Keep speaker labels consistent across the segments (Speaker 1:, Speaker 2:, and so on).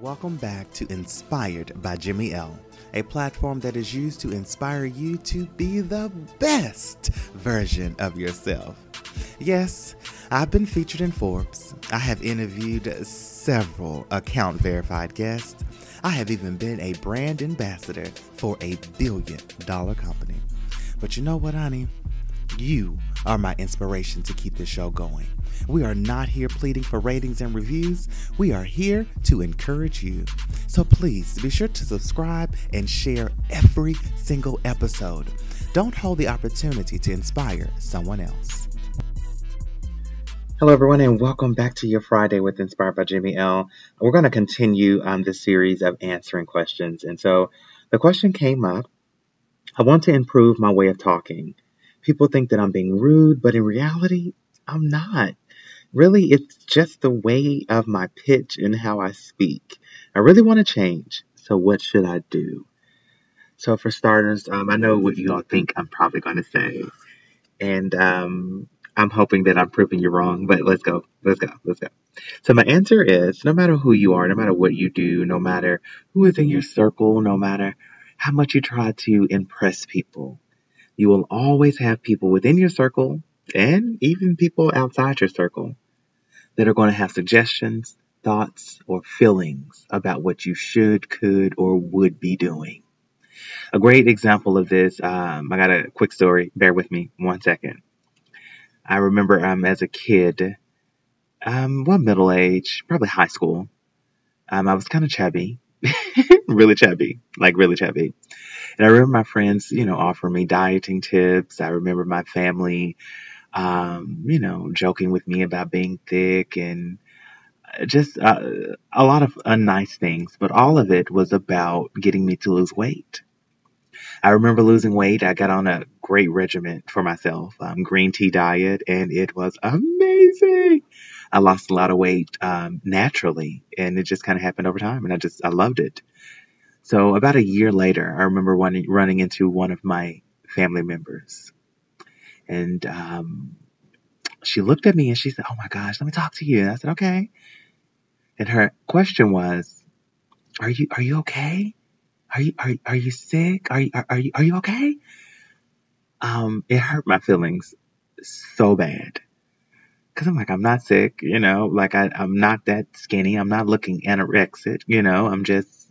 Speaker 1: Welcome back to Inspired by Jimmy L, a platform that is used to inspire you to be the best version of yourself. Yes, I've been featured in Forbes. I have interviewed several account verified guests. I have even been a brand ambassador for a billion dollar company. But you know what, honey? You are my inspiration to keep this show going. We are not here pleading for ratings and reviews. We are here to encourage you. So please be sure to subscribe and share every single episode. Don't hold the opportunity to inspire someone else. Hello, everyone, and welcome back to your Friday with Inspired by Jimmy L. We're going to continue on this series of answering questions. And so the question came up I want to improve my way of talking. People think that I'm being rude, but in reality, I'm not. Really, it's just the way of my pitch and how I speak. I really want to change. So, what should I do? So, for starters, um, I know what you all think I'm probably going to say. And um, I'm hoping that I'm proving you wrong, but let's go. Let's go. Let's go. So, my answer is no matter who you are, no matter what you do, no matter who is in your circle, no matter how much you try to impress people, you will always have people within your circle and even people outside your circle that are going to have suggestions, thoughts, or feelings about what you should, could, or would be doing. A great example of this, um, I got a quick story. Bear with me one second. I remember um, as a kid, um, well, middle age, probably high school, um, I was kind of chubby, really chubby, like really chubby. And I remember my friends, you know, offering me dieting tips. I remember my family, um, you know, joking with me about being thick and uh, just uh, a lot of unnice things. But all of it was about getting me to lose weight. I remember losing weight. I got on a great regimen for myself, um, green tea diet, and it was amazing. I lost a lot of weight um, naturally, and it just kind of happened over time, and I just I loved it. So about a year later, I remember one, running into one of my family members, and um, she looked at me and she said, "Oh my gosh, let me talk to you." And I said, "Okay." And her question was, "Are you are you okay? Are you are are you sick? Are you are, are you are you okay?" Um, it hurt my feelings so bad because I'm like, I'm not sick, you know, like I, I'm not that skinny. I'm not looking anorexic, you know, I'm just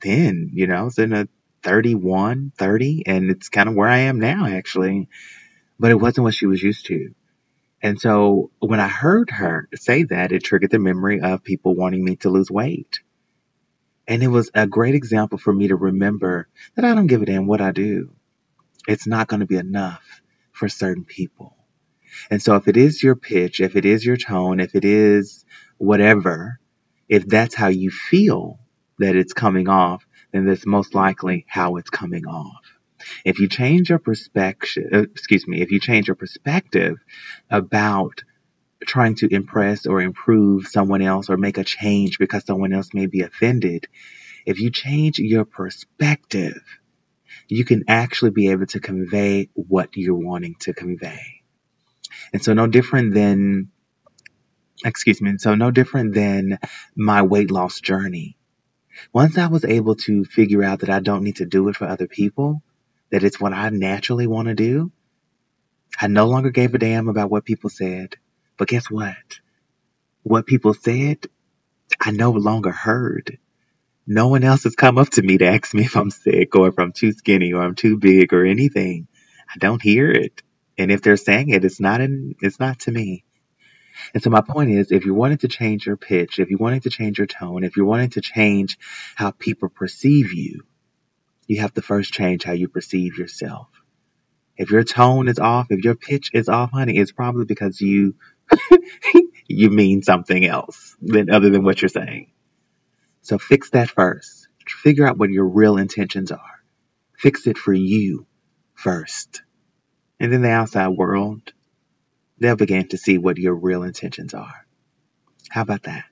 Speaker 1: thin, you know, it's in a 31, 30, and it's kind of where I am now, actually. But it wasn't what she was used to. And so when I heard her say that, it triggered the memory of people wanting me to lose weight. And it was a great example for me to remember that I don't give a damn what I do. It's not going to be enough for certain people. And so if it is your pitch, if it is your tone, if it is whatever, if that's how you feel, that it's coming off, then that's most likely how it's coming off. If you change your perspective, uh, excuse me, if you change your perspective about trying to impress or improve someone else or make a change because someone else may be offended, if you change your perspective, you can actually be able to convey what you're wanting to convey. And so no different than, excuse me, so no different than my weight loss journey. Once I was able to figure out that I don't need to do it for other people, that it's what I naturally want to do, I no longer gave a damn about what people said. But guess what? What people said, I no longer heard. No one else has come up to me to ask me if I'm sick or if I'm too skinny or I'm too big or anything. I don't hear it. And if they're saying it, it's not in, it's not to me. And so my point is, if you wanted to change your pitch, if you wanted to change your tone, if you wanted to change how people perceive you, you have to first change how you perceive yourself. If your tone is off, if your pitch is off, honey, it's probably because you you mean something else than other than what you're saying. So fix that first. Figure out what your real intentions are. Fix it for you first. And then the outside world, they'll begin to see what your real intentions are. How about that?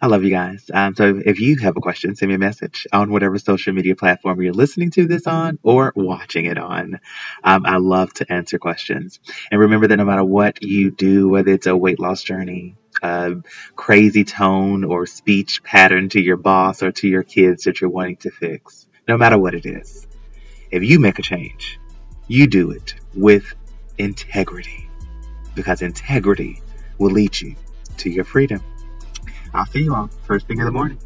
Speaker 1: I love you guys. Um, so if you have a question, send me a message on whatever social media platform you're listening to this on or watching it on. Um, I love to answer questions. And remember that no matter what you do, whether it's a weight loss journey, uh, crazy tone or speech pattern to your boss or to your kids that you're wanting to fix, no matter what it is. If you make a change, you do it with integrity because integrity will lead you to your freedom. I'll see you all first thing in the morning.